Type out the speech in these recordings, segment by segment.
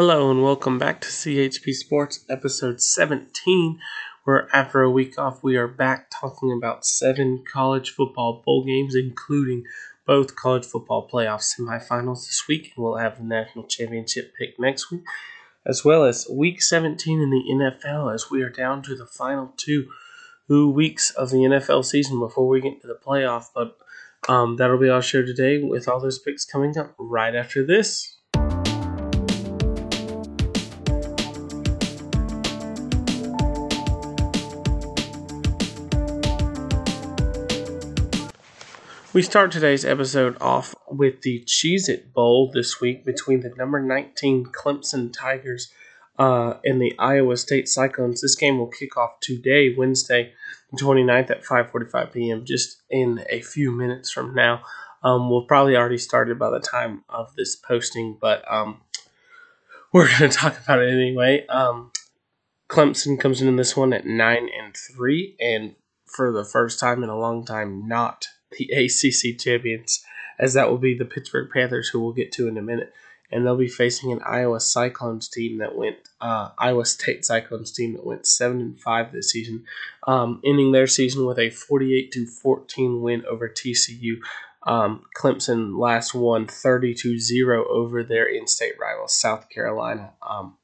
Hello and welcome back to CHP Sports episode 17, where after a week off, we are back talking about seven college football bowl games, including both college football playoff semifinals this week, and we'll have the national championship pick next week, as well as week 17 in the NFL, as we are down to the final two weeks of the NFL season before we get to the playoff. But um, that'll be our show today with all those picks coming up right after this. We start today's episode off with the Cheez It Bowl this week between the number 19 Clemson Tigers uh, and the Iowa State Cyclones. This game will kick off today, Wednesday, the 29th at 5:45 p.m. Just in a few minutes from now. Um, we'll probably already started by the time of this posting, but um, we're going to talk about it anyway. Um, Clemson comes in this one at nine and three, and for the first time in a long time, not the ACC champions, as that will be the Pittsburgh Panthers, who we'll get to in a minute. And they'll be facing an Iowa Cyclones team that went uh, Iowa State Cyclones team that went seven and five this season, um, ending their season with a forty-eight to fourteen win over TCU. Um, Clemson last won 30 to 0 over their in state rival, South Carolina. Um,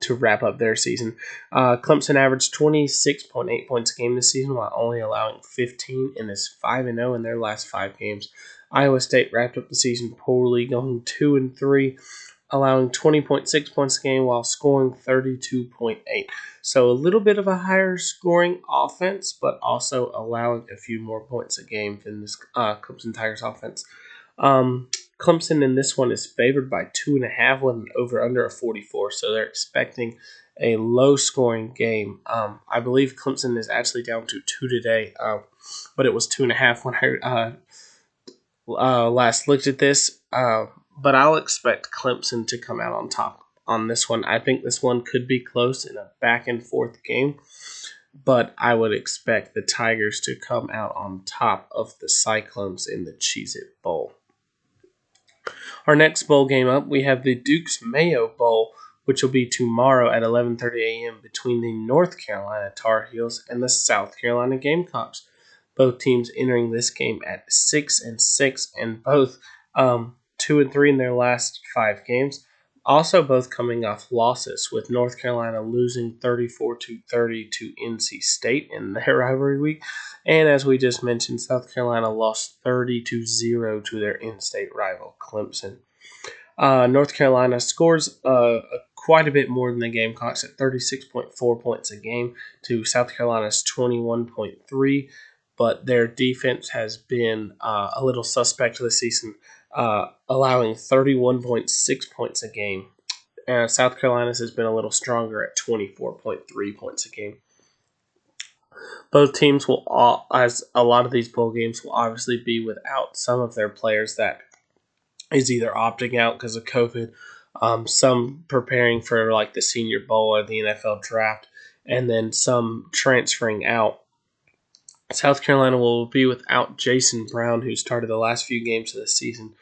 to wrap up their season. Uh, Clemson averaged 26.8 points a game this season while only allowing 15 and is 5 and 0 in their last 5 games. Iowa State wrapped up the season poorly, going 2 and 3, allowing 20.6 points a game while scoring 32.8. So a little bit of a higher scoring offense, but also allowing a few more points a game than this uh, Clemson Tigers offense. Um, Clemson in this one is favored by two and a half with an over under a 44. So they're expecting a low scoring game. Um, I believe Clemson is actually down to two today, uh, but it was two and a half when I uh, uh, last looked at this. Uh, but I'll expect Clemson to come out on top on this one. I think this one could be close in a back and forth game, but I would expect the Tigers to come out on top of the Cyclones in the Cheez It Bowl. Our next bowl game up, we have the Duke's Mayo Bowl, which will be tomorrow at 11:30 a.m. between the North Carolina Tar Heels and the South Carolina Gamecocks. Both teams entering this game at six and six, and both um, two and three in their last five games. Also, both coming off losses, with North Carolina losing 34 to 30 to NC State in their rivalry week, and as we just mentioned, South Carolina lost 30 to 0 to their in state rival, Clemson. Uh, North Carolina scores uh, quite a bit more than the Gamecocks at 36.4 points a game to South Carolina's 21.3, but their defense has been uh, a little suspect this season uh, allowing 31.6 points a game. And South Carolina's has been a little stronger at 24.3 points a game. Both teams will, all, as a lot of these bowl games, will obviously be without some of their players that is either opting out because of COVID, um, some preparing for like the Senior Bowl or the NFL draft, and then some transferring out South Carolina will be without Jason Brown, who started the last few games of the season,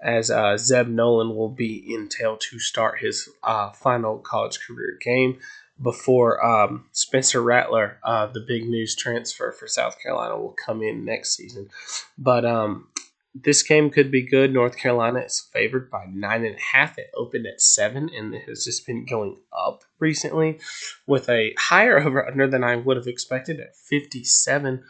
as uh, Zeb Noland will be in tail to start his uh, final college career game before um, Spencer Rattler, uh, the big news transfer for South Carolina, will come in next season. But um, this game could be good. North Carolina is favored by nine and a half. It opened at seven and it has just been going up recently with a higher over under than I would have expected at 57.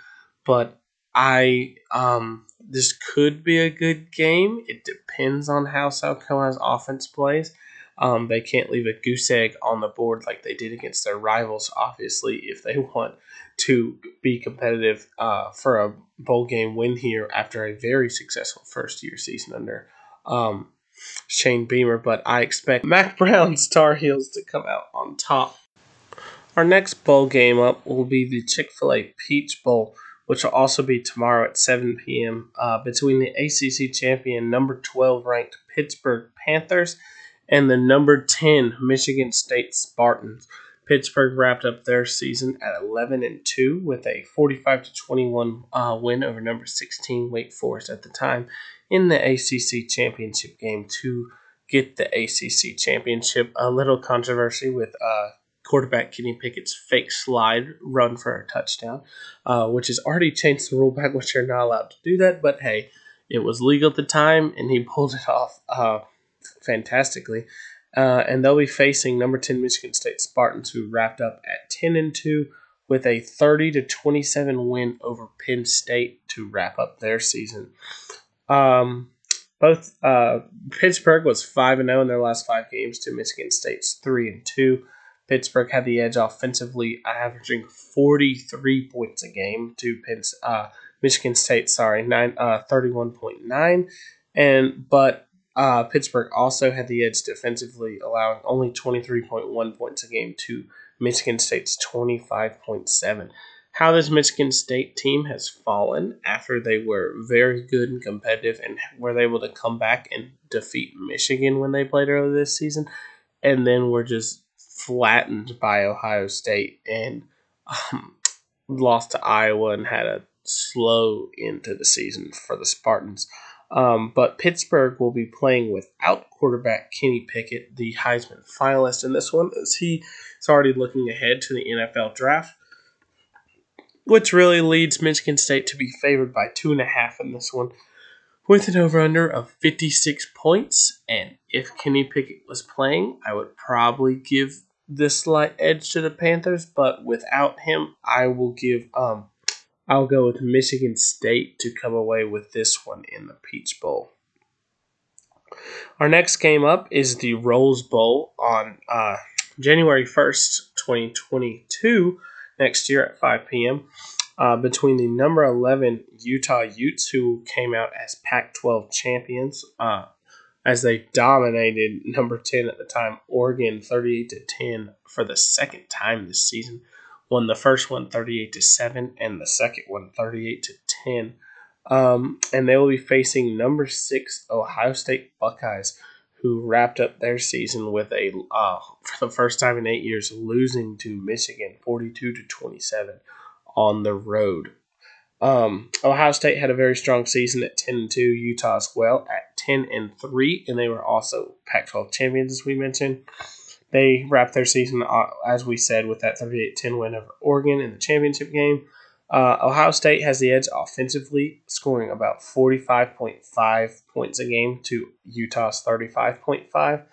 But I um this could be a good game. It depends on how South Carolina's offense plays. Um, they can't leave a goose egg on the board like they did against their rivals, obviously, if they want to be competitive uh, for a bowl game win here after a very successful first year season under um, Shane Beamer. But I expect Mack Brown's Tar Heels to come out on top. Our next bowl game up will be the Chick fil A Peach Bowl, which will also be tomorrow at 7 p.m. Uh, between the ACC champion, number 12 ranked Pittsburgh Panthers, and the number 10 Michigan State Spartans. Pittsburgh wrapped up their season at 11 and 2 with a 45 to 21 uh, win over number 16 Wake Forest at the time in the ACC championship game to get the ACC championship. A little controversy with uh, quarterback Kenny Pickett's fake slide run for a touchdown, uh, which has already changed the rule back, which you're not allowed to do that. But hey, it was legal at the time, and he pulled it off uh, fantastically. Uh, and they'll be facing number 10 Michigan State Spartans, who wrapped up at 10 and 2 with a 30 to 27 win over Penn State to wrap up their season. Um, both uh, Pittsburgh was 5 and 0 in their last five games to Michigan State's 3 and 2. Pittsburgh had the edge offensively, averaging 43 points a game to Penn, uh, Michigan State, sorry, nine, uh, 31.9. And, but uh, Pittsburgh also had the edge defensively, allowing only 23.1 points a game to Michigan State's 25.7. How this Michigan State team has fallen after they were very good and competitive and were able to come back and defeat Michigan when they played earlier this season, and then were just flattened by Ohio State and um, lost to Iowa and had a slow into the season for the Spartans. Um, but Pittsburgh will be playing without quarterback Kenny Pickett, the Heisman finalist in this one, as he is already looking ahead to the NFL draft, which really leads Michigan State to be favored by two and a half in this one, with an over under of 56 points. And if Kenny Pickett was playing, I would probably give this slight edge to the Panthers, but without him, I will give um I'll go with Michigan State to come away with this one in the Peach Bowl. Our next game up is the Rose Bowl on uh, January 1st, 2022, next year at 5 p.m. Uh, between the number 11 Utah Utes, who came out as Pac 12 champions, uh, as they dominated number 10 at the time, Oregon 38 to 10 for the second time this season won the first one 38 to 7 and the second one 38 to 10. Um, and they will be facing number 6 Ohio State Buckeyes who wrapped up their season with a uh, for the first time in 8 years losing to Michigan 42 to 27 on the road. Um, Ohio State had a very strong season at 10 and 2, Utah as well at 10 and 3 and they were also Pac-12 champions as we mentioned. They wrapped their season, uh, as we said, with that 38 10 win over Oregon in the championship game. Uh, Ohio State has the edge offensively, scoring about 45.5 points a game to Utah's 35.5.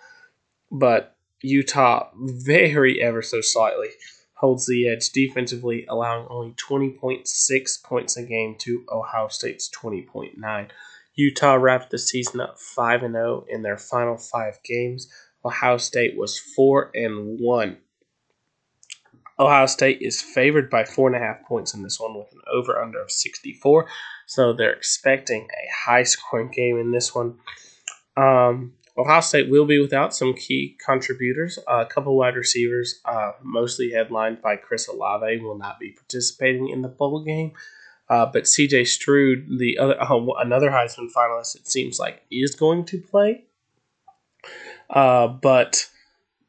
But Utah, very ever so slightly, holds the edge defensively, allowing only 20.6 points a game to Ohio State's 20.9. Utah wrapped the season up 5 0 in their final five games Ohio State was four and one. Ohio State is favored by four and a half points in this one with an over under of 64. So they're expecting a high scoring game in this one. Um, Ohio State will be without some key contributors. Uh, a couple wide receivers, uh, mostly headlined by Chris Olave, will not be participating in the bowl game. Uh, but CJ Stroud, the other another Heisman finalist, it seems like is going to play. Uh, but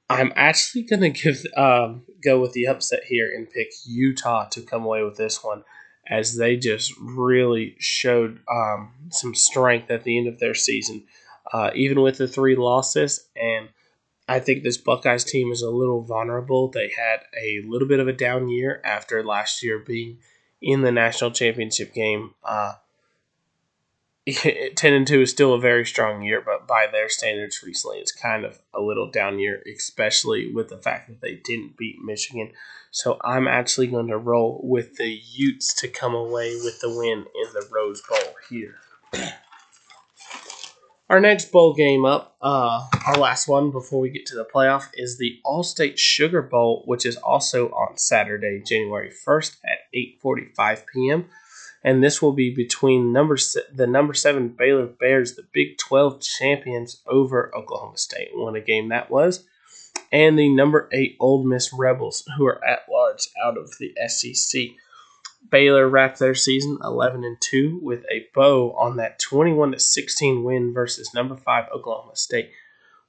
I'm actually going to give um, go with the upset here and pick Utah to come away with this one, as they just really showed um, some strength at the end of their season, uh, even with the three losses. And I think this Buckeyes team is a little vulnerable. They had a little bit of a down year after last year being in the national championship game. Uh, 10 and 2 is still a very strong year, but by their standards recently, it's kind of a little down year, especially with the fact that they didn't beat Michigan. So I'm actually going to roll with the Utes to come away with the win in the Rose Bowl here. Our next bowl game up, uh, our last one before we get to the playoff, is the Allstate Sugar Bowl, which is also on Saturday, January 1st at 8:45 p.m and this will be between number the number seven Baylor Bears, the Big Twelve champions over Oklahoma State. What a game that was, and the number eight Ole Miss Rebels, who are at large out of the SEC. Baylor wrapped their season 11 and 2 with a bow on that 21 to 16 win versus number 5 Oklahoma State.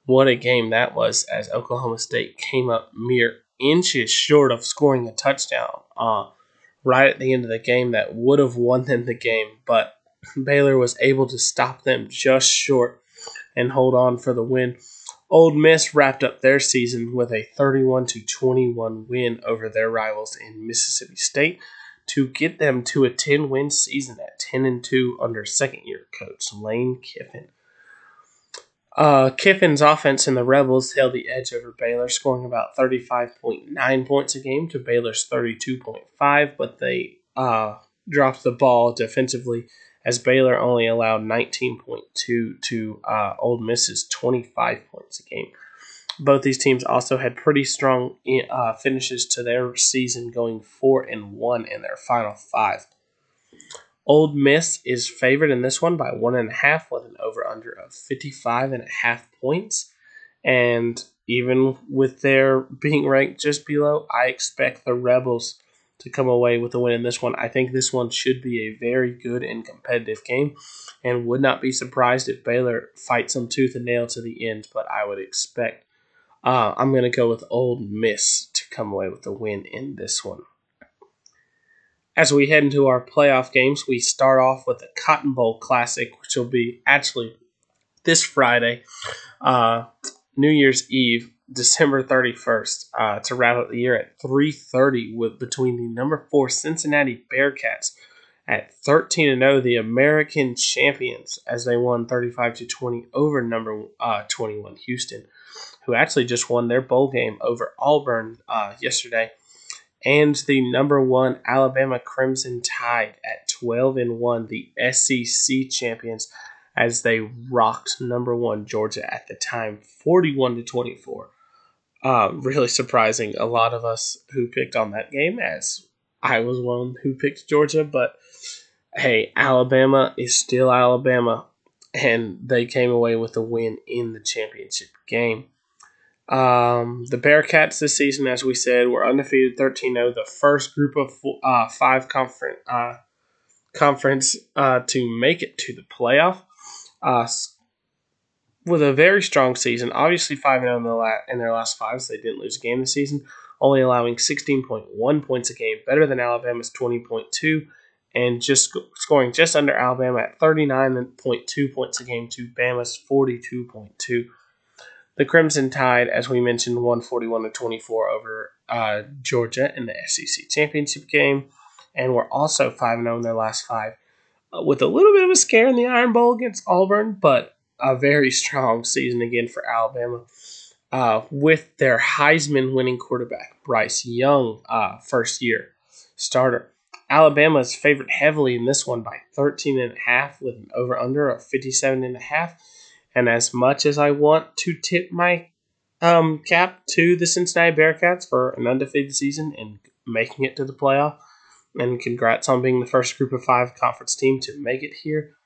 What a game that was as Oklahoma State came up mere inches short of scoring a touchdown. Uh, right at the end of the game that would have won them the game, but Baylor was able to stop them just short and hold on for the win. Ole Miss wrapped up their season with a 31 to 21 win over their rivals in Mississippi State to get them to a 10 win season at 10 and 2 under second year coach Lane Kiffin. Uh, Kiffin's offense and the Rebels held the edge over Baylor, scoring about 35.9 points a game to Baylor's 32.5, but they uh, dropped the ball defensively as Baylor only allowed 19.2 to uh, Ole Miss's 25 points a game. Both these teams also had pretty strong uh, finishes to their season, going four and one in their final five. Ole Miss is favored in this one by one and a half, with an over under of 55 and a half points. And even with their being ranked just below, I expect the Rebels to come away with a win in this one. I think this one should be a very good and competitive game, and would not be surprised if Baylor fights them tooth and nail to the end. But I would expect uh, I'm going to go with Ole Miss to come away with the win in this one. As we head into our playoff games, we start off with the Cotton Bowl Classic, which will be actually this Friday, uh, New Year's Eve, December 31st, uh, to wrap up the year at 3:30 with between the number four Cincinnati Bearcats at 13 and 0, the American champions, as they won 35 to 20 over number uh, 21 Houston, who actually just won their bowl game over Auburn uh, yesterday and the number one Alabama Crimson Tide at 12 and 1, the SEC champions, as they rocked number one Georgia at the time, 41 to 24. Uh, really surprising. A lot of us who picked on that game, as I was one who picked Georgia, but hey, Alabama is still Alabama, and they came away with a win in the championship game. Um, the Bearcats this season, as we said, were undefeated 13 0, the first group of uh, five conference, uh, conference uh, to make it to the playoff. Uh, with a very strong season, obviously 5 0 in, the la- in their last five, so they didn't lose a game this season, only allowing 16.1 points a game, better than Alabama's 20.2, and just sc- scoring just under Alabama at 39.2 points a game to Bama's 42.2. The Crimson Tide, as we mentioned, won 41 to 24 over uh, Georgia in the SEC championship game, and were also 5 0 in their last five, uh, with a little bit of a scare in the Iron Bowl against Auburn, but a very strong season again for Alabama. Uh, with their Heisman winning quarterback, Bryce Young, uh, first year starter. Alabama is favored heavily in this one by 13 and a half with an over under of 57 and a half and as much as I want to tip my um, cap to the Cincinnati Bearcats for an undefeated season and making it to the playoff, and congrats on being the first group of five conference team to make it here,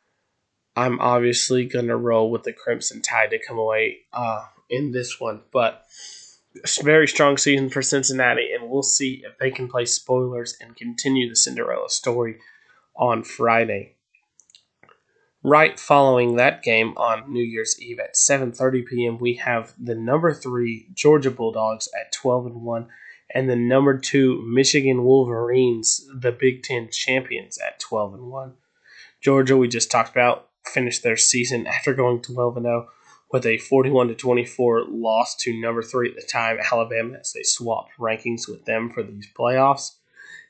I'm obviously going to roll with the Crimson Tide to come away uh, in this one. But it's very strong season for Cincinnati, and we'll see if they can play spoilers and continue the Cinderella story on Friday. Right following that game on New Year's Eve at 7:30 p.m., we have the number 3 Georgia Bulldogs at 12 and 1 and the number 2 Michigan Wolverines, the Big 10 champions at 12 and 1. Georgia we just talked about finished their season after going 12 and 0 with a 41 to 24 loss to number 3 at the time Alabama as they swapped rankings with them for these playoffs.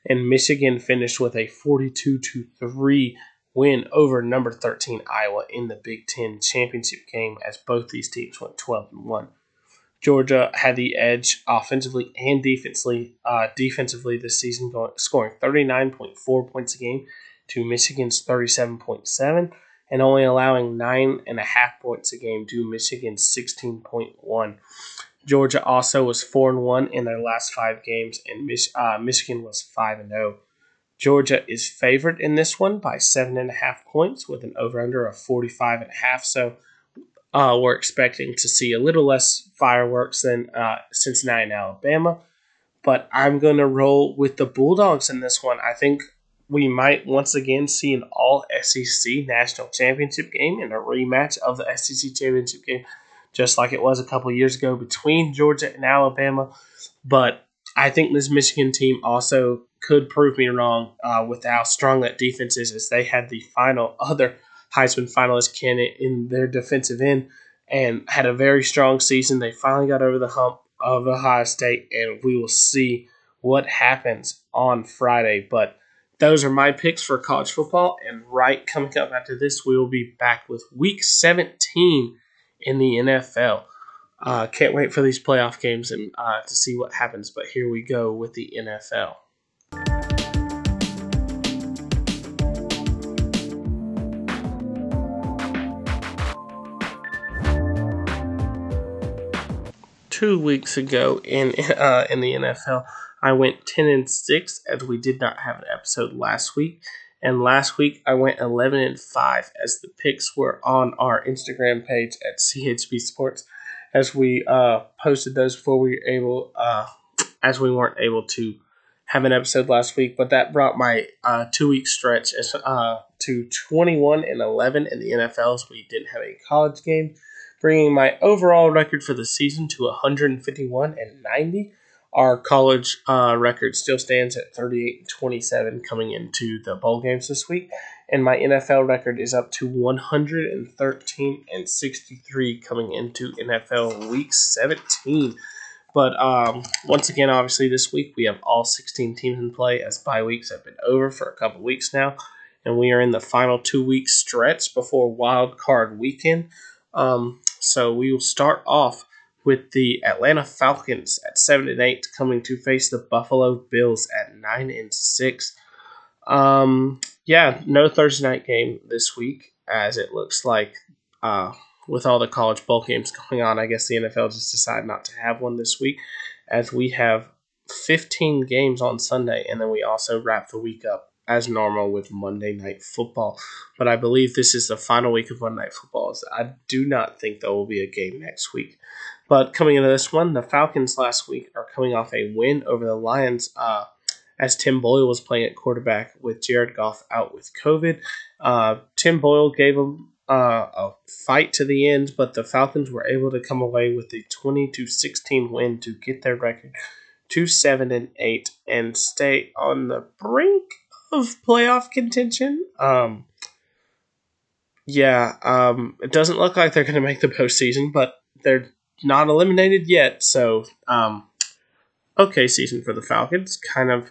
And Michigan finished with a 42 to 3 win over number 13 Iowa in the Big Ten championship game as both these teams went 12 and 1. Georgia had the edge offensively and defensively uh, defensively this season, going, scoring 39.4 points a game to Michigan's 37.7 and only allowing 9.5 points a game to Michigan's 16.1. Georgia also was 4 and 1 in their last five games, and Mich- uh, Michigan was 5 and 0. Georgia is favored in this one by seven and a half points with an over under of 45 and a half. So uh, we're expecting to see a little less fireworks than uh, Cincinnati and Alabama. But I'm going to roll with the Bulldogs in this one. I think we might once again see an all SEC national championship game and a rematch of the SEC championship game, just like it was a couple years ago between Georgia and Alabama. But I think this Michigan team also could prove me wrong uh, with how strong that defense is, as they had the final other Heisman finalist candidate in their defensive end and had a very strong season. They finally got over the hump of Ohio State, and we will see what happens on Friday. But those are my picks for college football. And right coming up after this, we will be back with week 17 in the NFL. Uh, can't wait for these playoff games and uh, to see what happens. But here we go with the NFL. Two weeks ago in uh, in the NFL, I went 10 and 6 as we did not have an episode last week. And last week I went 11 and 5 as the picks were on our Instagram page at CHB Sports as we uh, posted those before we were able, uh, as we weren't able to have an episode last week. But that brought my uh, two week stretch as, uh, to 21 and 11 in the NFL as we didn't have a college game, bringing my overall record for the season to 151 and 90 our college uh, record still stands at 38 and 27 coming into the bowl games this week. And my NFL record is up to 113 and 63 coming into NFL week 17. But um, once again, obviously, this week we have all 16 teams in play as bye weeks have been over for a couple weeks now. And we are in the final two week stretch before wild card weekend. Um, so we will start off with the Atlanta Falcons at seven and eight coming to face the Buffalo Bills at nine and six. Um, yeah, no Thursday night game this week, as it looks like uh, with all the college bowl games going on. I guess the NFL just decided not to have one this week, as we have 15 games on Sunday, and then we also wrap the week up as normal with Monday Night Football. But I believe this is the final week of Monday Night Football. I do not think there will be a game next week. But coming into this one, the Falcons last week are coming off a win over the Lions uh, as Tim Boyle was playing at quarterback with Jared Goff out with COVID. Uh, Tim Boyle gave them uh, a fight to the end, but the Falcons were able to come away with a 20 to 16 win to get their record to 7 and 8 and stay on the brink of playoff contention. Um, yeah, um, it doesn't look like they're going to make the postseason, but they're not eliminated yet. So, um, okay, season for the Falcons. Kind of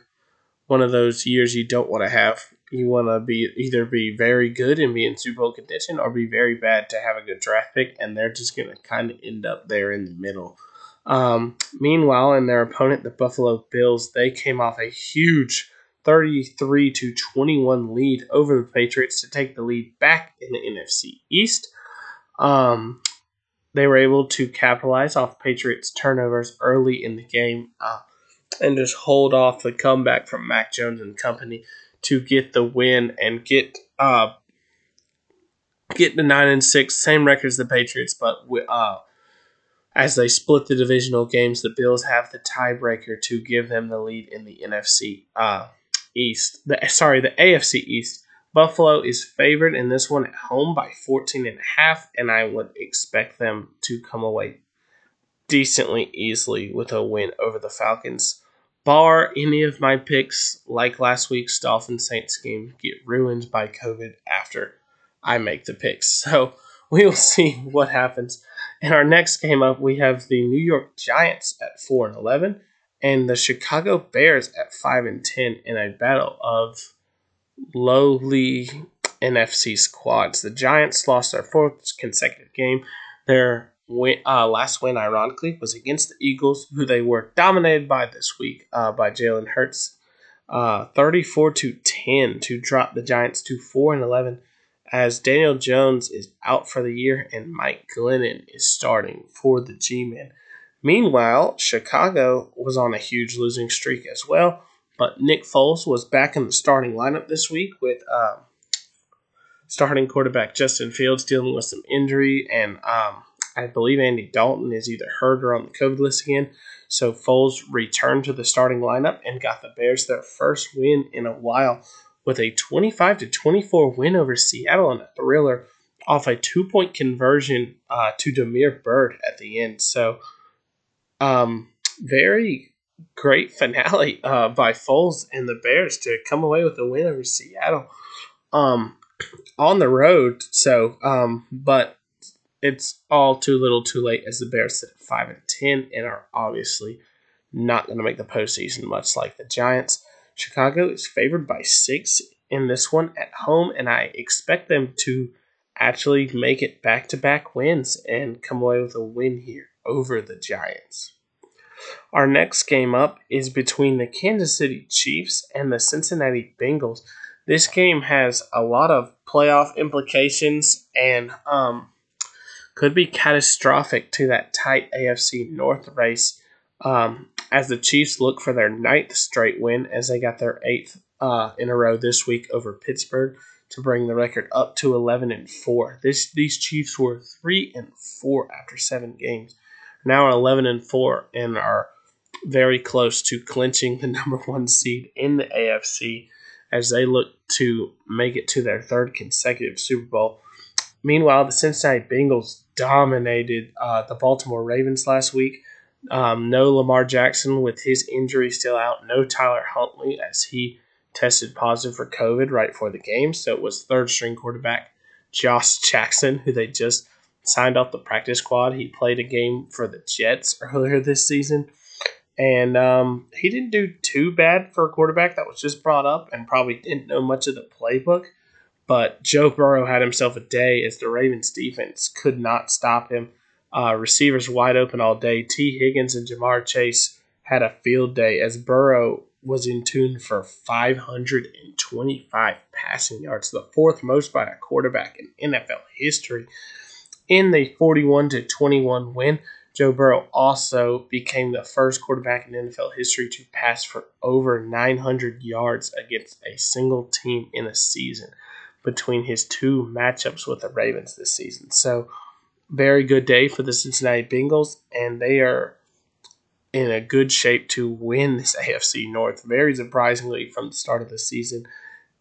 one of those years you don't want to have. You want to be either be very good and be in Super Bowl contention, or be very bad to have a good draft pick, and they're just going to kind of end up there in the middle. Um, meanwhile, in their opponent, the Buffalo Bills, they came off a huge 33 to 21 lead over the Patriots to take the lead back in the NFC East. Um, they were able to capitalize off Patriots turnovers early in the game uh, and just hold off the comeback from Mac Jones and company to get the win and get uh, get the nine and six, same record as the Patriots, but uh, as they split the divisional games, the Bills have the tiebreaker to give them the lead in the NFC uh, East. The sorry, the AFC East. Buffalo is favored in this one at home by 14 and a half, and I would expect them to come away decently easily with a win over the Falcons. Bar any of my picks, like last week's Dolphins Saints game, get ruined by COVID after I make the picks. So we will see what happens. In our next game up, we have the New York Giants at 4 and 11 and the Chicago Bears at 5 and 10 in a battle of lowly NFC squads. The Giants lost their fourth consecutive game. Their win, uh, last win, ironically, was against the Eagles, who they were dominated by this week uh, by Jalen Hurts, uh, thirty-four to ten to drop the Giants to four and eleven. As Daniel Jones is out for the year and Mike Glennon is starting for the G-Men. Meanwhile, Chicago was on a huge losing streak as well but Nick Foles was back in the starting lineup this week with um, starting quarterback Justin Fields dealing with some injury, and um, I believe Andy Dalton is either hurt or on the COVID list again. So Foles returned to the starting lineup and got the Bears their first win in a while with a 25 to 24 win over Seattle in a thriller off a two point conversion uh, to Damiere Byrd at the end. So, um, very great finale uh, by Foles and the Bears to come away with a win over Seattle um, on the road. So, um, but it's all too little, too late as the Bears sit at five and ten and are obviously not going to make the postseason, much like the Giants. Chicago is favored by six in this one at home, and I expect them to actually make it back to back wins and come away with a win here over the Giants. Our next game up is between the Kansas City Chiefs and the Cincinnati Bengals. This game has a lot of playoff implications and um, could be catastrophic to that tight AFC North race um, as the Chiefs look for their ninth straight win as they got their eighth uh, in a row this week over Pittsburgh to bring the record up to 11 and 4. This these Chiefs were 3 and 4 after 7 games. Now are 11 and 4 and are very close to clinching the number 1 seed in the AFC as they look to make it to their third consecutive Super Bowl. Meanwhile, the Cincinnati Bengals dominated uh, the Baltimore Ravens last week. Um, no Lamar Jackson with his injury still out. No Tyler Huntley as he tested positive for COVID right before the game. So it was third string quarterback Josh Jackson, who they just signed off the practice squad. He played a game for the Jets earlier this season. And um, he didn't do too bad for a quarterback that was just brought up and probably didn't know much of the playbook. But Joe Burrow had himself a day as the Ravens defense could not stop him. Uh, receivers wide open all day. Tee Higgins and Ja'Marr Chase had a field day as Burrow was in tune for 525 passing yards, the fourth most by a quarterback in NFL history. In the 41 to 21 win, Joe Burrow also became the first quarterback in NFL history to pass for over 900 yards against a single team in a season between his two matchups with the Ravens this season. So, very good day for the Cincinnati Bengals, and they are in a good shape to win this AFC North, very surprisingly from the start of the season,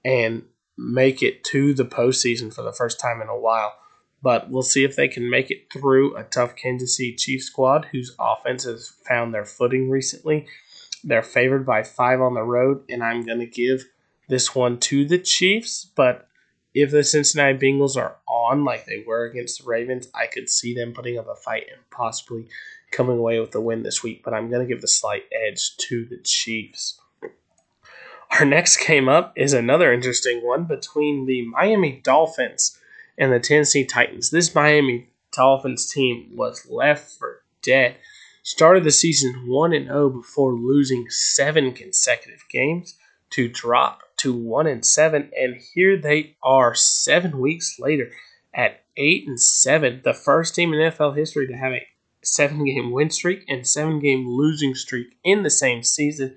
and make it to the postseason for the first time in a while. But we'll see if they can make it through a tough Kansas City Chiefs squad whose offense has found their footing recently. They're favored by five on the road, and I'm going to give this one to the Chiefs. But if the Cincinnati Bengals are on like they were against the Ravens, I could see them putting up a fight and possibly coming away with the win this week, but I'm going to give the slight edge to the Chiefs. Our next game up is another interesting one between the Miami Dolphins and the Tennessee Titans. This Miami Dolphins team was left for dead. Started the season 1 and 0 before losing 7 consecutive games to drop to 1 and 7 and here they are 7 weeks later at 8 and 7, the first team in NFL history to have a seven game win streak and seven game losing streak in the same season,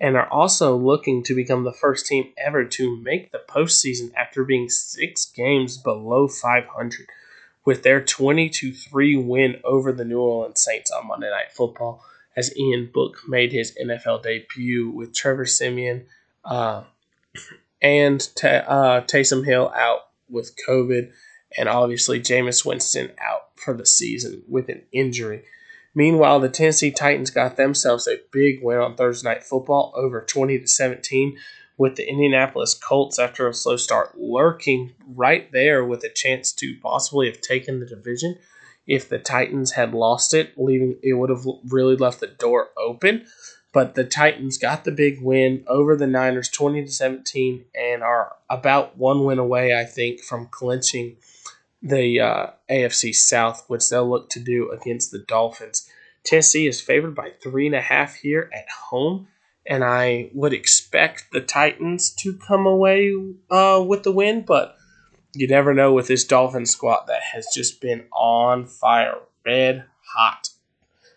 and are also looking to become the first team ever to make the postseason after being six games below 500 with their 22 3 win over the New Orleans Saints on Monday Night Football as Ian Book made his NFL debut with Trevor Siemian uh, and uh, Taysom Hill out with COVID, and obviously Jameis Winston out for the season with an injury. Meanwhile, the Tennessee Titans got themselves a big win on Thursday Night Football over 20 to 17 with the Indianapolis Colts after a slow start lurking right there with a chance to possibly have taken the division. If the Titans had lost it, leaving it would have really left the door open. But the Titans got the big win over the Niners 20 to 17 and are about one win away, I think, from clinching the uh, AFC South, which they'll look to do against the Dolphins. Tennessee is favored by three and a half here at home, and I would expect the Titans to come away uh, with the win, but you never know with this Dolphin squad that has just been on fire, red hot.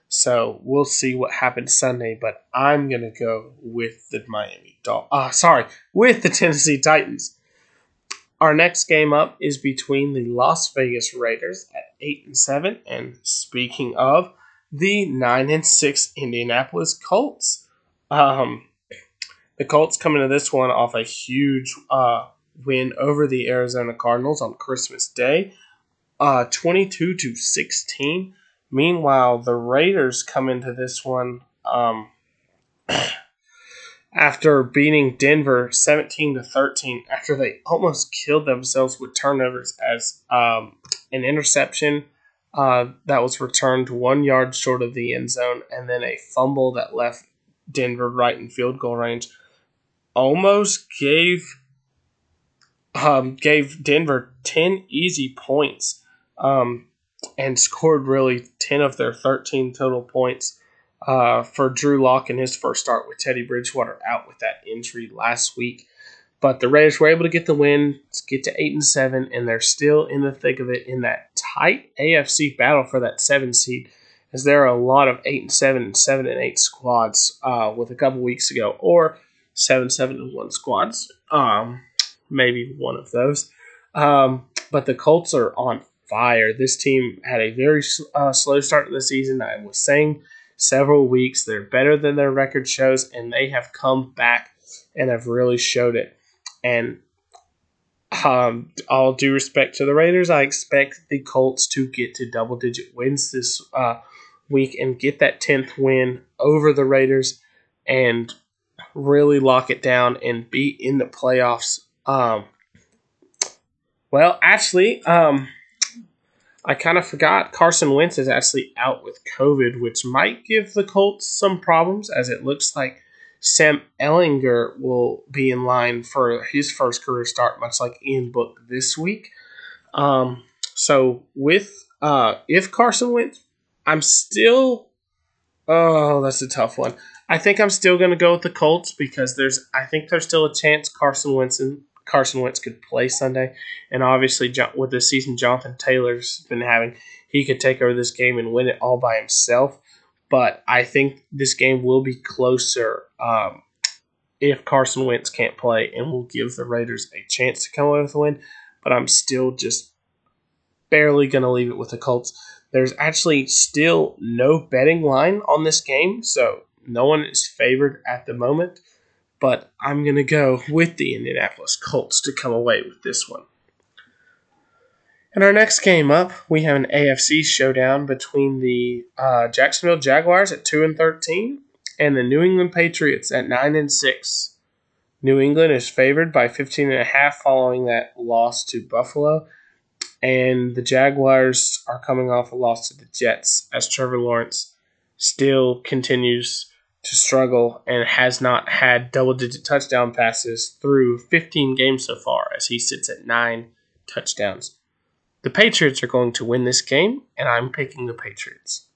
So we'll see what happens Sunday, but I'm gonna go with the Miami Dolphins. Uh, sorry, with the Tennessee Titans. Our next game up is between the Las Vegas Raiders at 8 and 7 and speaking of the 9 and 6 Indianapolis Colts. Um, the Colts coming to this one off a huge uh, win over the Arizona Cardinals on Christmas Day, uh, 22 to 16. Meanwhile, the Raiders come into this one um, after beating Denver 17 to 13 after they almost killed themselves with turnovers as um, an interception uh, that was returned one yard short of the end zone, and then a fumble that left Denver right in field goal range. Almost gave um, gave Denver ten easy points, um, and scored really ten of their thirteen total points. Uh, for Drew Lock in his first start with Teddy Bridgewater out with that injury last week. But the Raiders were able to get the win, get to eight and seven, and they're still in the thick of it in that tight AFC battle for that seven seed. As there are a lot of eight and seven and seven and eight squads uh, with a couple weeks ago, or seven, seven and one squads. Um, maybe one of those. Um, but the Colts are on fire. This team had a very uh, slow start to the season. I was saying several weeks they're better than their record shows, and they have come back and have really showed it. And um, all due respect to the Raiders, I expect the Colts to get to double digit wins this uh, week and get that 10th win over the Raiders and really lock it down and be in the playoffs. Um, well, actually, um, I kind of forgot Carson Wentz is actually out with COVID, which might give the Colts some problems as it looks like Sam Ehlinger will be in line for his first career start, much like Ian Book this week. Um, so with uh, if Carson Wentz, I'm still. Oh, that's a tough one. I think I'm still going to go with the Colts because there's. I think there's still a chance Carson Wentz Carson Wentz could play Sunday, and obviously with the season Jonathan Taylor's been having, he could take over this game and win it all by himself but I think this game will be closer um, if Carson Wentz can't play, and will give the Raiders a chance to come away with a win. But I'm still just barely going to leave it with the Colts. There's actually still no betting line on this game, so no one is favored at the moment. But I'm going to go with the Indianapolis Colts to come away with this one. In our next game up, we have an AFC showdown between the uh, Jacksonville Jaguars at two and thirteen and the New England Patriots at nine and six. New England is favored by 15 and a half following that loss to Buffalo, and the Jaguars are coming off a loss to the Jets as Trevor Lawrence still continues to struggle and has not had double-digit touchdown passes through 15 games so far as he sits at 9 touchdowns. The Patriots are going to win this game, and I'm picking the Patriots.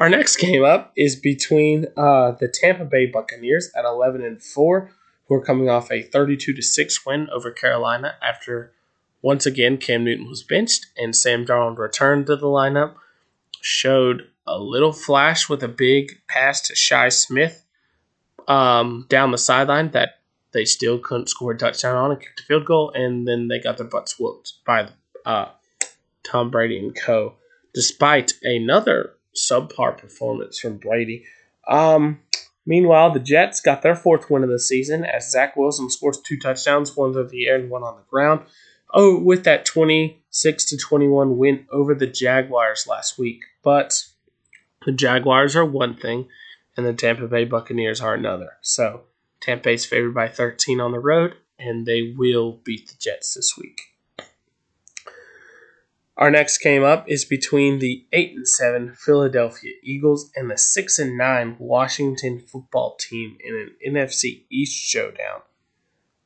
Our next game up is between uh, the Tampa Bay Buccaneers at 11 and 4, who are coming off a 32 to 6 win over Carolina after once again Cam Newton was benched and Sam Darnold returned to the lineup. Showed a little flash with a big pass to Shi Smith um, down the sideline that they still couldn't score a touchdown on and kicked a field goal, and then they got their butts whooped by uh, Tom Brady and co. Despite another subpar performance from Brady. Um, meanwhile, the Jets got their fourth win of the season as Zach Wilson scores two touchdowns, one through the air and one on the ground. Oh, with that 26 to 21 win over the Jaguars last week. But the Jaguars are one thing, and the Tampa Bay Buccaneers are another. So Tampa Bay's favored by 13 on the road, and they will beat the Jets this week. Our next game up is between the 8 and 7 Philadelphia Eagles and the 6 and 9 Washington football team in an NFC East showdown.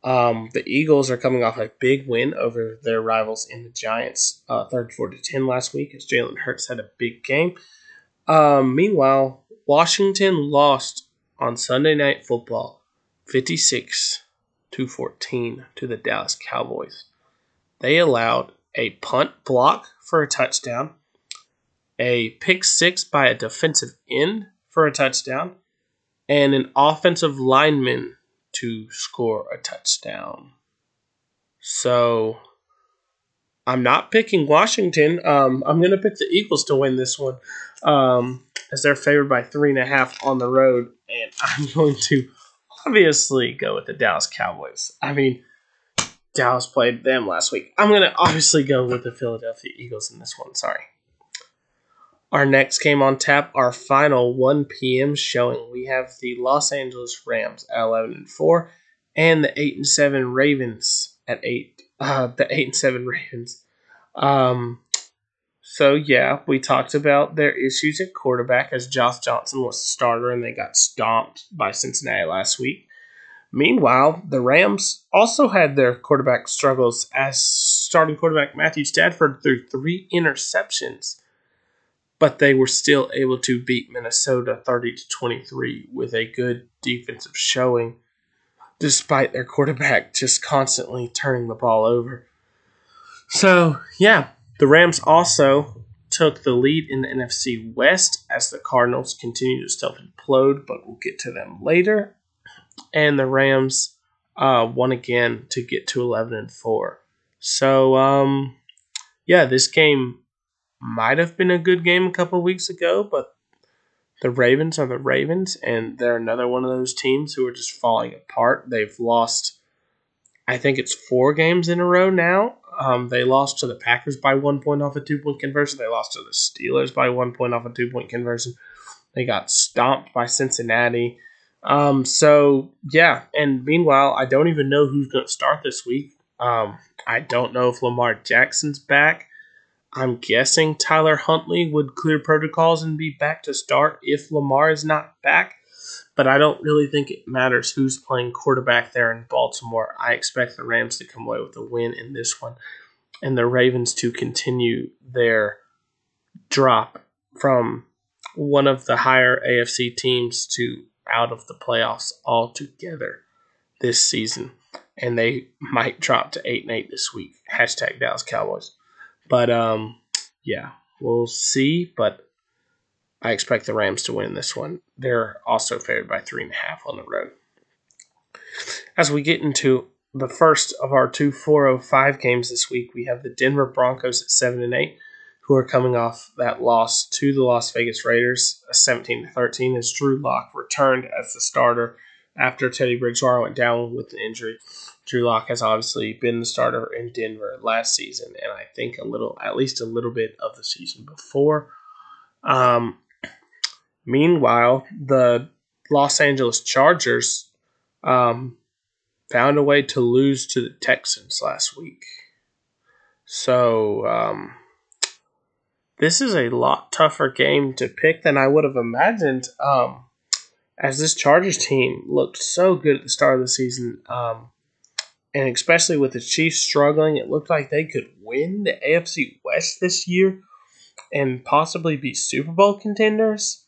Um, the Eagles are coming off a big win over their rivals in the Giants, uh, 34 to 10 last week, as Jalen Hurts had a big game. Um, meanwhile, Washington lost on Sunday Night Football 56 to 14 to the Dallas Cowboys. They allowed a punt block for a touchdown, a pick six by a defensive end for a touchdown, and an offensive lineman to score a touchdown. So I'm not picking Washington. Um, I'm going to pick the Eagles to win this one um, as they're favored by three and a half on the road. And I'm going to obviously go with the Dallas Cowboys. I mean, Dallas played them last week. I'm going to obviously go with the Philadelphia Eagles in this one. Sorry. Our next game on tap, our final 1 p.m. showing. We have the Los Angeles Rams at 11 and 4, and the 8 and 7 Ravens at 8. Uh, the 8 and 7 Ravens. Um, so So yeah, we talked about their issues at quarterback as Josh Johnson was the starter and they got stomped by Cincinnati last week. Meanwhile, the Rams also had their quarterback struggles as starting quarterback Matthew Stafford threw three interceptions, but they were still able to beat Minnesota 30 to 23 with a good defensive showing despite their quarterback just constantly turning the ball over. So, yeah, the Rams also took the lead in the NFC West as the Cardinals continue to self implode, but we'll get to them later. And the Rams uh, won again to get to 11 and 4. So, um, yeah, this game might have been a good game a couple weeks ago, but the Ravens are the Ravens, and they're another one of those teams who are just falling apart. They've lost, I think it's four games in a row now. Um, they lost to the Packers by one point off a two point conversion. They lost to the Steelers by one point off a two point conversion. They got stomped by Cincinnati. Um, so yeah, and meanwhile, I don't even know who's going to start this week. Um, I don't know if Lamar Jackson's back. I'm guessing Tyler Huntley would clear protocols and be back to start if Lamar is not back. But I don't really think it matters who's playing quarterback there in Baltimore. I expect the Rams to come away with a win in this one and the Ravens to continue their drop from one of the higher AFC teams to out of the playoffs altogether this season. And they might drop to 8 and 8 this week. Hashtag Dallas Cowboys. But um, yeah, we'll see. But I expect the Rams to win this one. They're also favored by three and a half on the road. As we get into the first of our two 405 games this week, we have the Denver Broncos at seven and eight, who are coming off that loss to the Las Vegas Raiders, a 17 to 13, as Drew Lock returned as the starter after Teddy Bridgewater went down with an injury. Drew Lock has obviously been the starter in Denver last season, and I think a little, at least a little bit of the season before. Um, meanwhile, the Los Angeles Chargers um, found a way to lose to the Texans last week. So, um, this is a lot tougher game to pick than I would have imagined. Um, as this Chargers team looked so good at the start of the season, um, and especially with the Chiefs struggling, it looked like they could win the AFC West this year and possibly be Super Bowl contenders.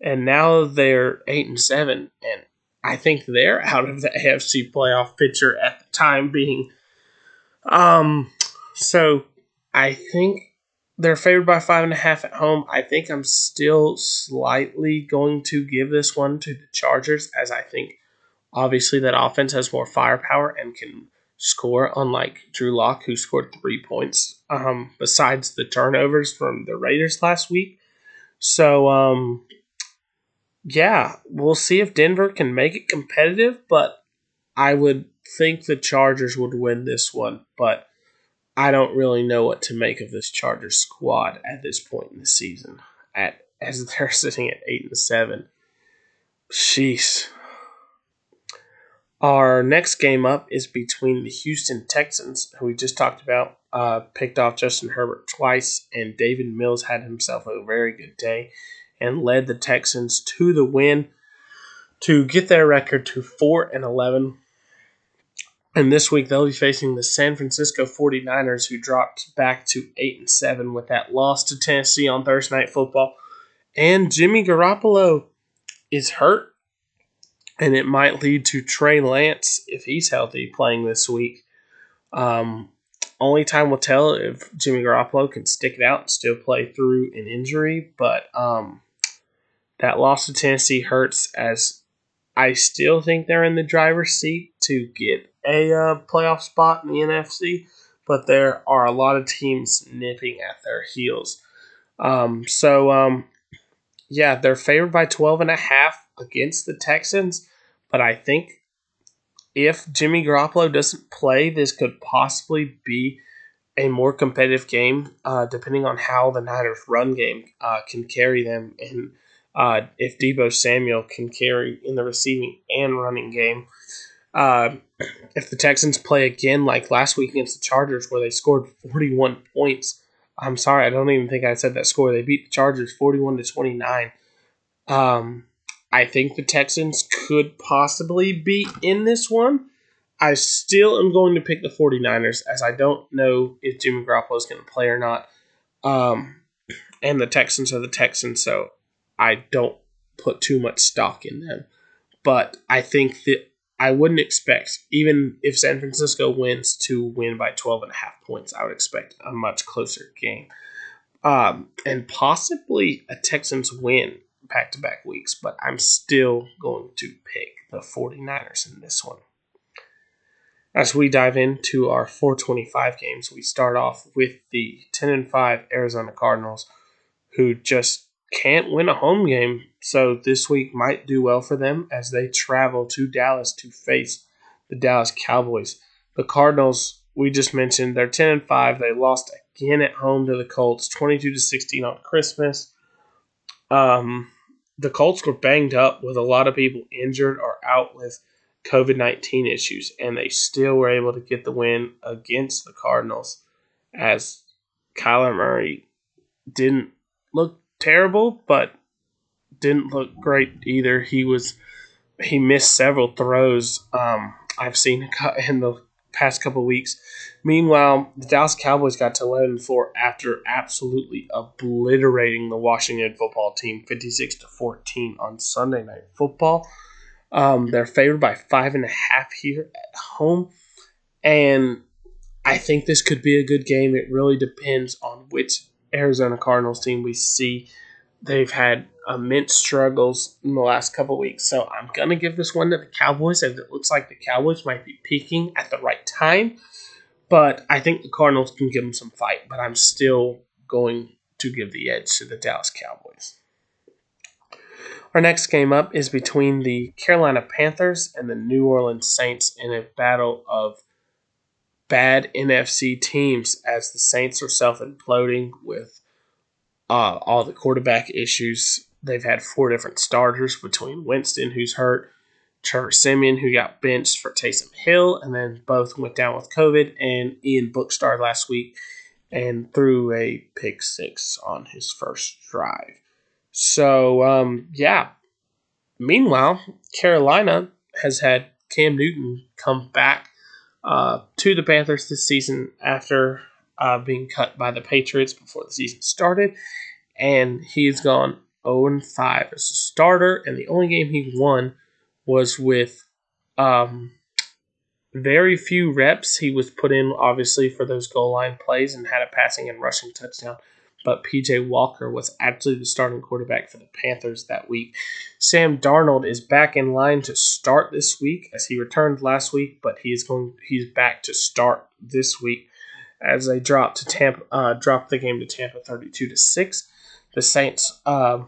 And now they're eight and seven, and I think they're out of the AFC playoff picture at the time being. Um, so I think they're favored by five and a half at home. I think I'm still slightly going to give this one to the Chargers, as I think Obviously, that offense has more firepower and can score, unlike Drew Lock, who scored three points um, besides the turnovers from the Raiders last week. So, um, yeah, we'll see if Denver can make it competitive, but I would think the Chargers would win this one, but I don't really know what to make of this Chargers squad at this point in the season. At as they're sitting at eight and seven. Sheesh. Our next game up is between the Houston Texans, who we just talked about, uh, picked off Justin Herbert twice, and Davis Mills had himself a very good day and led the Texans to the win to get their record to 4 and 11. And this week they'll be facing the San Francisco 49ers, who dropped back to 8 and 7 with that loss to Tennessee on Thursday Night Football. And Jimmy Garoppolo is hurt and it might lead to Trey Lance if he's healthy playing this week. Um, only time will tell if Jimmy Garoppolo can stick it out and still play through an injury, but um, that loss to Tennessee hurts as I still think they're in the driver's seat to get a uh, playoff spot in the NFC, but there are a lot of teams nipping at their heels. Um, so, um, yeah, they're favored by 12 and a half against the Texans. But I think if Jimmy Garoppolo doesn't play, this could possibly be a more competitive game, uh, depending on how the Niners' run game uh, can carry them, and uh, if Deebo Samuel can carry in the receiving and running game. Uh, if the Texans play again like last week against the Chargers, where they scored 41 points, I'm sorry, I don't even think I said that score. They beat the Chargers 41 to 29. Um, I think the Texans could possibly be in this one. I still am going to pick the 49ers as I don't know if Jimmy Garoppolo is going to play or not. Um, and the Texans are the Texans, so I don't put too much stock in them. But I think that I wouldn't expect, even if San Francisco wins, to win by 12 and a half points. I would expect a much closer game. Um, and possibly a Texans win back to back weeks, but I'm still going to pick the 49ers in this one. As we dive into our 425 games, we start off with the 10 and 5 Arizona Cardinals, who just can't win a home game. So this week might do well for them as they travel to Dallas to face the Dallas Cowboys. The Cardinals, we just mentioned, they're 10 and 5. They lost again at home to the Colts, 22 to 16 on Christmas. Um, the Colts were banged up with a lot of people injured or out with COVID 19 issues, and they still were able to get the win against the Cardinals as Kyler Murray didn't look terrible, but didn't look great either. He was he missed several throws. Um, I've seen in the past couple weeks. Meanwhile, the Dallas Cowboys got to 11 4 after absolutely obliterating the Washington football team 56 to 14 on Sunday Night Football. Um, they're favored by five and a half here at home. And I think this could be a good game. It really depends on which Arizona Cardinals team we see. They've had immense struggles in the last couple weeks. So I'm going to give this one to the Cowboys as it looks like the Cowboys might be peaking at the right time. But I think the Cardinals can give them some fight. But I'm still going to give the edge to the Dallas Cowboys. Our next game up is between the Carolina Panthers and the New Orleans Saints in a battle of bad NFC teams as the Saints are self imploding with uh, all the quarterback issues. They've had four different starters between Winston, who's hurt, Trevor Siemian, who got benched for Taysom Hill, and then both went down with COVID, and Ian Book started last week and threw a pick six on his first drive. So, um, yeah. Meanwhile, Carolina has had Cam Newton come back uh, to the Panthers this season after uh, being cut by the Patriots before the season started. And he's gone 0 5 as a starter. And the only game he won was with um, very few reps. He was put in, obviously, for those goal line plays and had a passing and rushing touchdown but PJ Walker was actually the starting quarterback for the Panthers that week. Sam Darnold is back in line to start this week as he returned last week, but he's going he's back to start this week as they drop to Tampa uh, the game to Tampa 32 to 6. The Saints uh,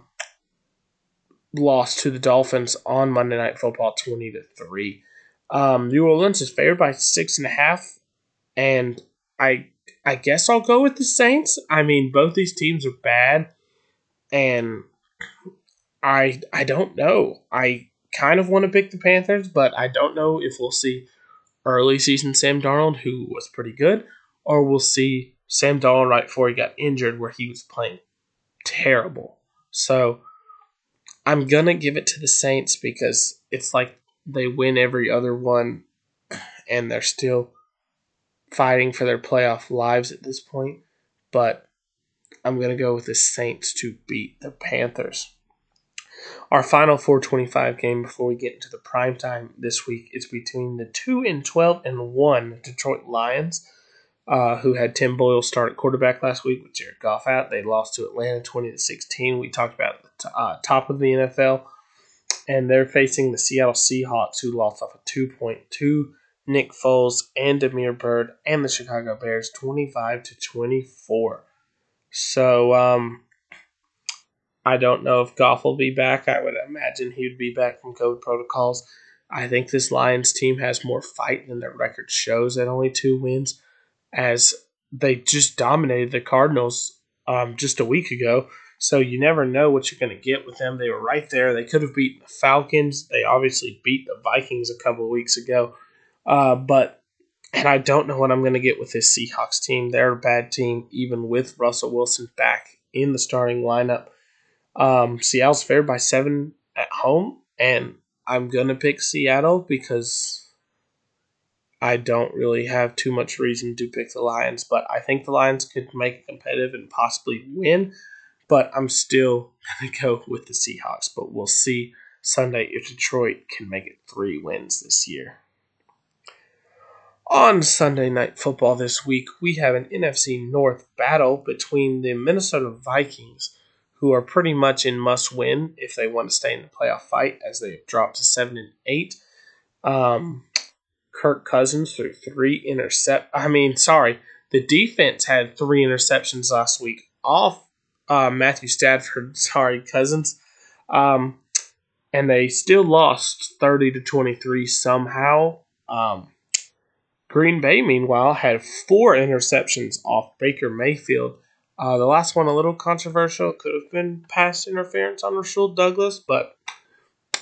lost to the Dolphins on Monday Night Football 20 to 3. Um, New Orleans is favored by six and a half, and I I guess I'll go with the Saints. I mean, both these teams are bad, and I I don't know. I kind of want to pick the Panthers, but I don't know if we'll see early season Sam Darnold, who was pretty good, or we'll see Sam Darnold right before he got injured, where he was playing terrible. So I'm gonna give it to the Saints because it's like they win every other one, and they're still fighting for their playoff lives at this point, but I'm to go with the Saints to beat the Panthers. Our final 425 game before we get into the prime time this week is between the 2 and 12 and 1 Detroit Lions, uh, who had Tim Boyle start at quarterback last week with Jared Goff out. They lost to Atlanta 20 to 16. We talked about the t- uh, top of the NFL, and they're facing the Seattle Seahawks, who lost off a 2.2 Nick Foles, and Damiere Byrd and the Chicago Bears 25 to 24. So, um, I don't know if Goff will be back. I would imagine he would be back from COVID protocols. I think this Lions team has more fight than their record shows at only two wins, as they just dominated the Cardinals um, just a week ago. So you never know what you're going to get with them. They were right there. They could have beaten the Falcons. They obviously beat the Vikings a couple weeks ago. Uh, but and I don't know what I'm going to get with this Seahawks team. They're a bad team, even with Russell Wilson back in the starting lineup. Um, Seattle's favored by seven at home, and I'm going to pick Seattle because I don't really have too much reason to pick the Lions, but I think the Lions could make it competitive and possibly win. But I'm still going to go with the Seahawks, but we'll see Sunday if Detroit can make it three wins this year. On Sunday Night Football this week, we have an NFC North battle between the Minnesota Vikings, who are pretty much in must win if they want to stay in the playoff fight, as they have dropped to 7 and 8. Um, Kirk Cousins threw three intercept. I mean, sorry, the defense had three interceptions last week off uh, Matthew Stafford. Sorry, Cousins. Um, and they still lost 30 to 23 somehow. Um, Green Bay, meanwhile, had four interceptions off Baker Mayfield. Uh, the last one a little controversial. Could have been pass interference on Rasul Douglas, but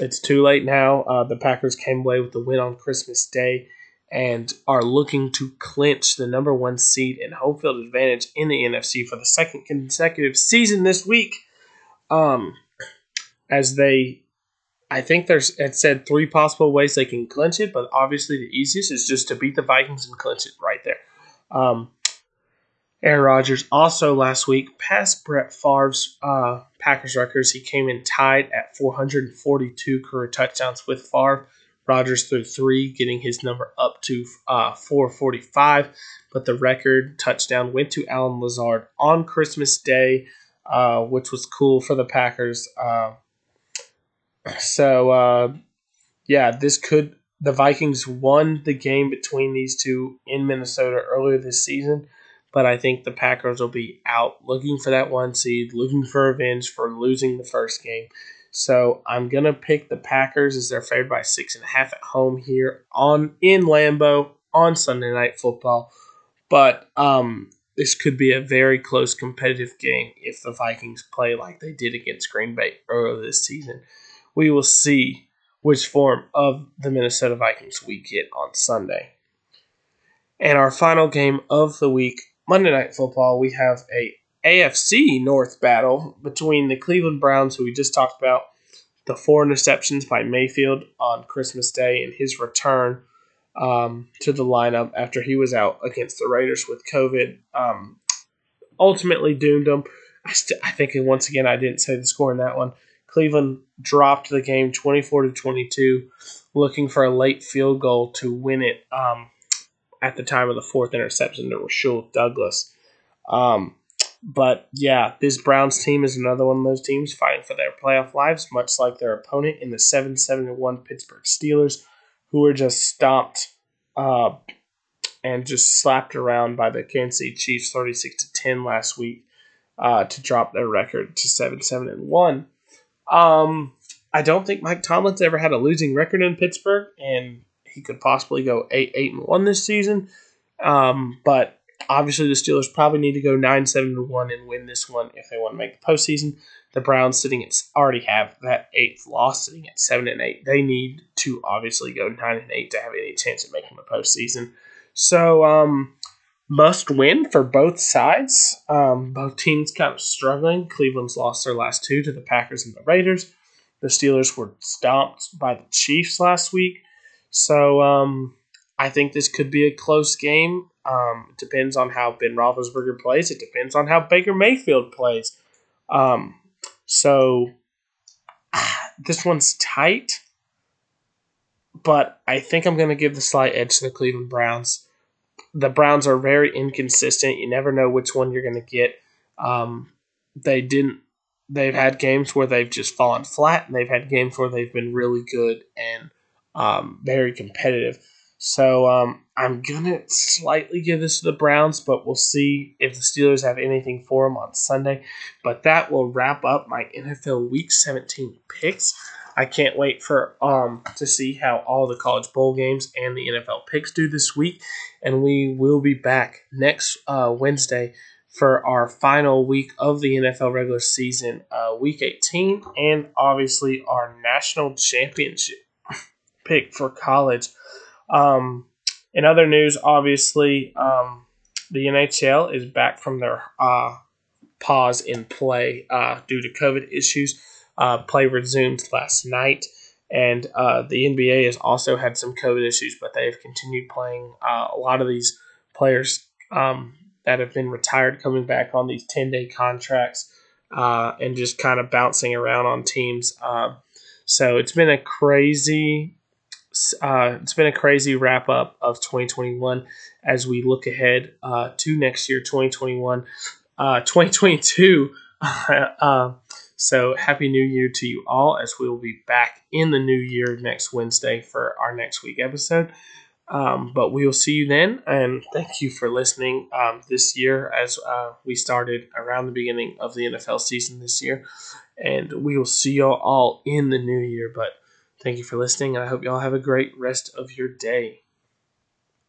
it's too late now. Uh, the Packers came away with the win on Christmas Day and are looking to clinch the number one seed and home field advantage in the NFC for the second consecutive season this week. Um, as they I think there's it said three possible ways they can clinch it, but obviously the easiest is just to beat the Vikings and clinch it right there. Um, Aaron Rodgers also last week passed Brett Favre's uh, Packers records. He came in tied at 442 career touchdowns with Favre. Rodgers threw three, getting his number up to uh, 445. But the record touchdown went to Allen Lazard on Christmas Day, uh, which was cool for the Packers. Uh, so uh, yeah, this could the Vikings won the game between these two in Minnesota earlier this season, but I think the Packers will be out looking for that one seed, looking for revenge for losing the first game. So I'm gonna pick the Packers as they're favored by six and a half at home here on in Lambeau on Sunday Night Football. But um, this could be a very close competitive game if the Vikings play like they did against Green Bay earlier this season we will see which form of the Minnesota Vikings we get on Sunday. And our final game of the week, Monday Night Football, we have a AFC North battle between the Cleveland Browns, who we just talked about, the four interceptions by Mayfield on Christmas Day, and his return um, to the lineup after he was out against the Raiders with COVID. Um, ultimately doomed them. I, st- I think once again I didn't say the score in that one. Cleveland dropped the game 24 to 22, looking for a late field goal to win it um, at the time of the fourth interception to Rasul Douglas. Um, but yeah, this Browns team is another one of those teams fighting for their playoff lives, much like their opponent in the 7 7 1 Pittsburgh Steelers, who were just stomped uh, and just slapped around by the Kansas City Chiefs 36 to 10 last week uh, to drop their record to 7 7 and 1. Um, I don't think Mike Tomlin's ever had a losing record in Pittsburgh, and he could possibly go eight eight and one this season. Um, but obviously the Steelers probably need to go nine seven and one and win this one if they want to make the postseason. The Browns sitting at already have that eighth loss sitting at seven and eight. They need to obviously go nine and eight to have any chance of making the postseason. So um, must win for both sides. Um, both teams kind of struggling. Cleveland's lost their last two to the Packers and the Raiders. The Steelers were stomped by the Chiefs last week. So um, I think this could be a close game. Um, it depends on how Ben Roethlisberger plays. It depends on how Baker Mayfield plays. Um, so this one's tight, but I think I'm going to give the slight edge to the Cleveland Browns the Browns are very inconsistent. You never know which one you're going to get. Um, they didn't. They've had games where they've just fallen flat, and they've had games where they've been really good and um, very competitive. So um, I'm gonna slightly give this to the Browns, but we'll see if the Steelers have anything for them on Sunday. But that will wrap up my NFL Week 17 picks. I can't wait for um to see how all the college bowl games and the NFL picks do this week, and we will be back next uh, Wednesday for our final week of the NFL regular season, uh, week 18, and obviously our national championship pick for college. Um, In other news, obviously, um, the NHL is back from their uh, pause in play uh, due to COVID issues. Uh, play resumed last night, and uh, the NBA has also had some COVID issues, but they have continued playing. Uh, a lot of these players um, that have been retired coming back on these 10 day contracts uh, and just kind of bouncing around on teams. So it's been a crazy. Uh, it's been a crazy wrap up of 2021 as we look ahead uh, to next year, 2021, uh, 2022. Uh, so happy New Year to you all as we will be back in the new year next Wednesday for our next week episode. Um, but we will see you then, and thank you for listening um, this year as uh, we started around the beginning of the NFL season this year. And we will see you all in the new year. But thank you for listening, and I hope you all have a great rest of your day.